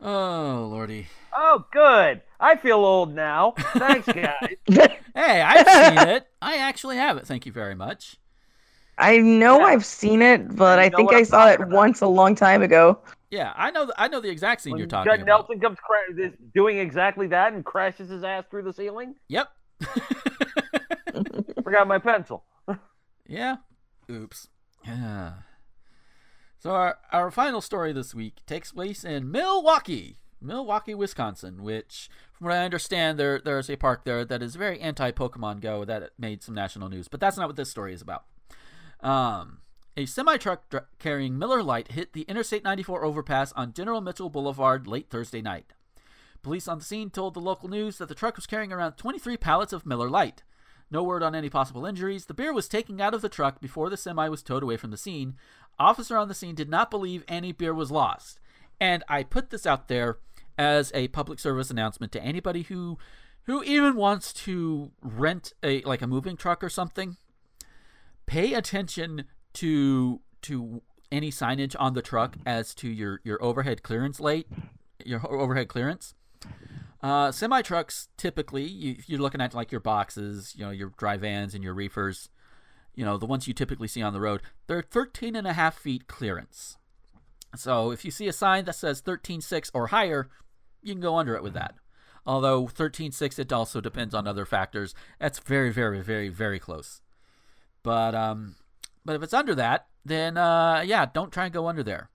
Oh lordy. Oh, good. I feel old now. Thanks, guys. Hey, I've seen it. I actually have it. Thank you very much. I know Yeah. I've seen it, but You I think I saw it about. once a long time ago. Yeah, I know. The, I know the exact scene when you're talking Judd about. Nelson comes cra- doing exactly that and crashes his ass through the ceiling. Yep. Forgot my pencil. yeah. Oops. Yeah. So our our final story this week takes place in Milwaukee, Milwaukee, Wisconsin, which, from what I understand, there there's a park there that is very anti Pokemon Go that made some national news. But that's not what this story is about. Um, a semi truck dr- carrying Miller Lite hit the Interstate 94 overpass on General Mitchell Boulevard late Thursday night. Police on the scene told the local news that the truck was carrying around 23 pallets of Miller Lite. No word on any possible injuries. The beer was taken out of the truck before the semi was towed away from the scene. Officer on the scene did not believe any beer was lost. And I put this out there as a public service announcement to anybody who who even wants to rent a like a moving truck or something. Pay attention to to any signage on the truck as to your your overhead clearance late your overhead clearance. Uh, semi trucks typically you, you're looking at like your boxes, you know, your dry vans and your reefers, you know, the ones you typically see on the road. They're 13 and a half feet clearance. So if you see a sign that says 13.6 or higher, you can go under it with that. Although 13.6, it also depends on other factors. That's very, very, very, very close. But um, but if it's under that, then uh, yeah, don't try and go under there.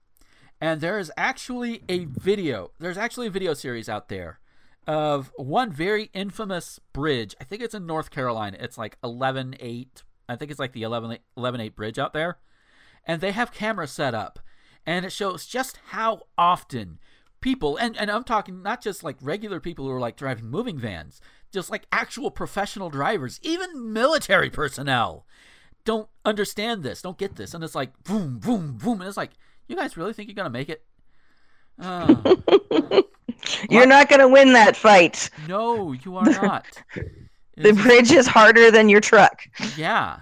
And there is actually a video. There's actually a video series out there of one very infamous bridge. I think it's in North Carolina. It's like 11 8. I think it's like the 11 11 8 bridge out there. And they have cameras set up. And it shows just how often people, and, and I'm talking not just like regular people who are like driving moving vans, just like actual professional drivers, even military personnel don't understand this, don't get this. And it's like, boom, boom, boom. And it's like, you guys really think you're going to make it? Uh, You're not going to win that fight. no, you are not. The bridge is harder than your truck. yeah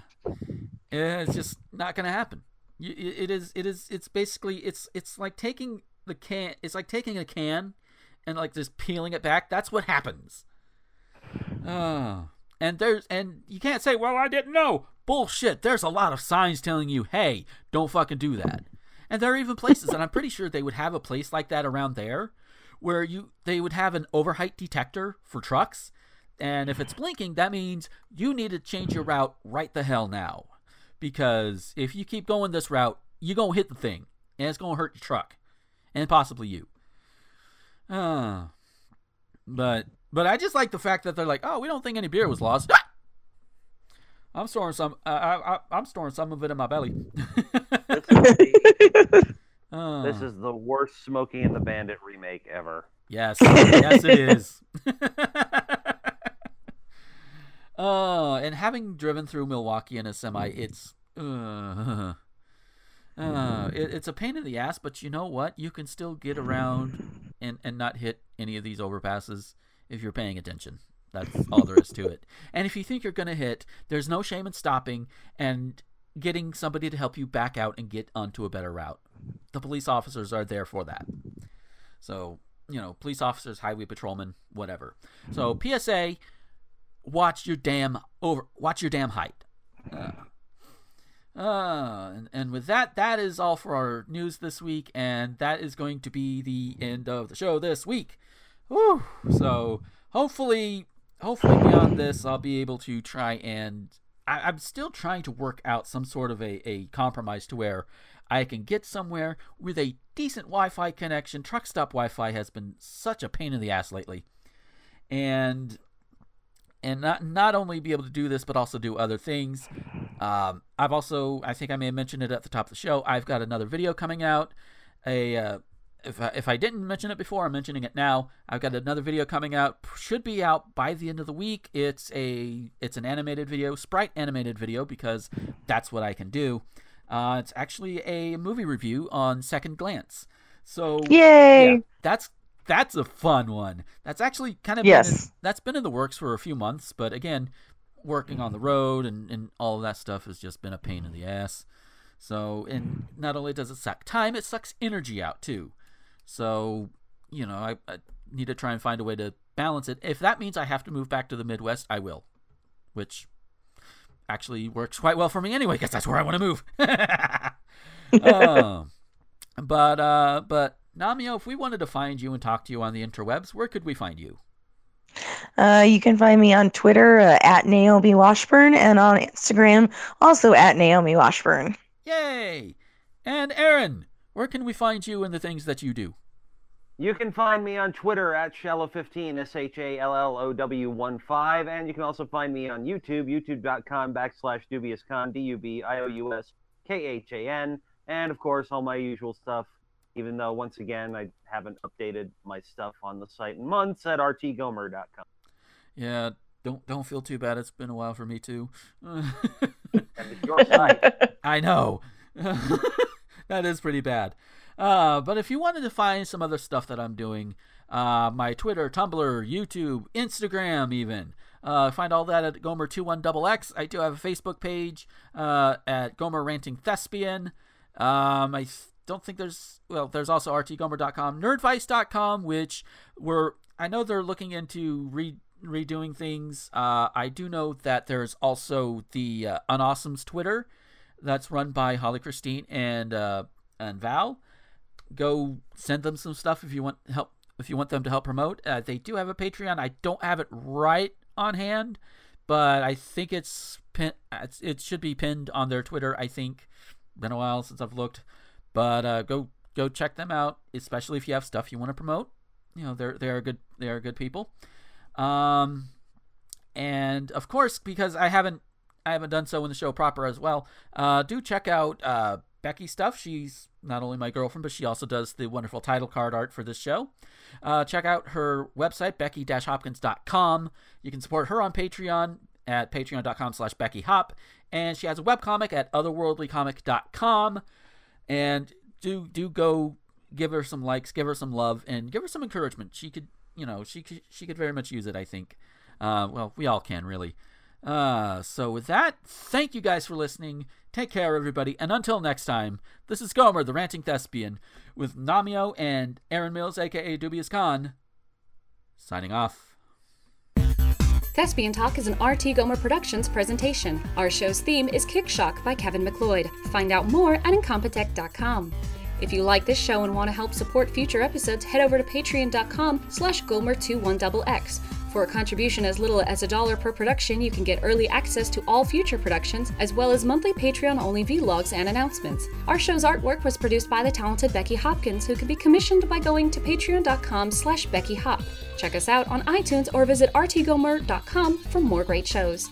it's just not gonna happen it is it is it's basically it's it's like taking the can it's like taking a can and like just peeling it back that's what happens oh and there's and you can't say well i didn't know bullshit there's a lot of signs telling you hey don't fucking do that and there are even places and i'm pretty sure they would have a place like that around there where you they would have an overheight detector for trucks and if it's blinking, that means you need to change your route right the hell now. Because if you keep going this route, you're to hit the thing. And it's to hurt your truck. And possibly you. Uh, but but I just like the fact that they're like, oh, we don't think any beer was lost. I'm storing some. Uh, I, I, I'm storing some of it in my belly. This is, the, Uh, this is the worst Smokey and the Bandit remake ever. Yes, yes, it is. Oh, and having driven through Milwaukee in a semi, it's uh, uh, it, it's a pain in the ass. But you know what? You can still get around and and not hit any of these overpasses if you're paying attention. That's all there is to it. And if you think you're gonna hit, there's no shame in stopping and getting somebody to help you back out and get onto a better route. The police officers are there for that. So you know, police officers, highway patrolmen, whatever. So PSA, watch your damn over, watch your damn height. Uh, uh, and, and with that, that is all for our news this week, and that is going to be the end of the show this week. Whew. So hopefully, hopefully beyond this, I'll be able to try and I, I'm still trying to work out some sort of a, a compromise to where I can get somewhere with a decent Wi-Fi connection. Truck stop Wi-Fi has been such a pain in the ass lately, and and not not only be able to do this, but also do other things. Um, I've also, I think I may have mentioned it at the top of the show. I've got another video coming out. A uh, if I, if I didn't mention it before, I'm mentioning it now. I've got another video coming out. Should be out by the end of the week. It's a it's an animated video, sprite animated video, because that's what I can do. Uh, it's actually a movie review on Second Glance. So Yay! yeah, that's that's a fun one. That's actually kind of been in, Yes. that's been in the works for a few months, but again, working on the road and, and all of that stuff has just been a pain in the ass. So, and not only does it suck time, it sucks energy out too. So, you know, I, I need to try and find a way to balance it. If that means I have to move back to the Midwest, I will. Which actually works quite well for me anyway, because that's where I want to move. Um, but uh, but Namio, if we wanted to find you and talk to you on the interwebs, where could we find you? Uh, you can find me on Twitter uh, at Naomi Washburn and on Instagram also at Naomi Washburn. Yay! And Aaron, where can we find you and the things that you do? You can find me on Twitter at Shallow15, S H A L L O W 1 5. And you can also find me on YouTube, youtube.com backslash dubiouskhan, D U B I O U S K H A N. And of course, all my usual stuff, even though once again, I haven't updated my stuff on the site in months at rtgomer.com. Yeah, don't don't feel too bad. It's been a while for me too. And it's your site. I know. that is pretty bad. Uh, but if you wanted to find some other stuff that I'm doing, uh, my Twitter, Tumblr, YouTube, Instagram, even, uh, find all that at Gomer21XX. I do have a Facebook page uh, at Gomer Ranting Thespian. Um, I don't think there's, well, there's also rtgomer.com, nerdvice.com, which we're, I know they're looking into re- redoing things. Uh, I do know that there's also the uh, Unawesomes Twitter that's run by Holly Christine and uh, and Val. Go send them some stuff if you want help. If you want them to help promote, uh, they do have a Patreon. I don't have it right on hand, but I think it's, pin- it should be pinned on their Twitter. I think been a while since I've looked, but uh, go go check them out, especially if you have stuff you want to promote. you know they're they are good they are good people. Um, and of course because I haven't I haven't done so in the show proper as well. Uh, do check out uh, Becky stuff. She's not only my girlfriend, but she also does the wonderful title card art for this show. Uh, check out her website, becky-hopkins.com. You can support her on Patreon at patreon.com slash beckyhop. And she has a webcomic at otherworldlycomic.com. And do do go give her some likes, give her some love, and give her some encouragement. She could, you know, she could, she could very much use it, I think. Uh, well, we all can, really. Uh, so with that, thank you guys for listening. Take care, everybody, and until next time, this is Gomer, the ranting thespian, with Namio and Aaron Mills, aka Dubious Khan, signing off. Thespian Talk is an RT Gomer Productions presentation. Our show's theme is Kick Shock by Kevin MacLeod. Find out more at Incompetech.com. If you like this show and want to help support future episodes, head over to patreon.com slash gomer21xx. For a contribution as little as a dollar per production, you can get early access to all future productions, as well as monthly Patreon-only vlogs and announcements. Our show's artwork was produced by the talented Becky Hopkins, who can be commissioned by going to patreon.com slash beckyhop. Check us out on iTunes or visit rtgomer.com for more great shows.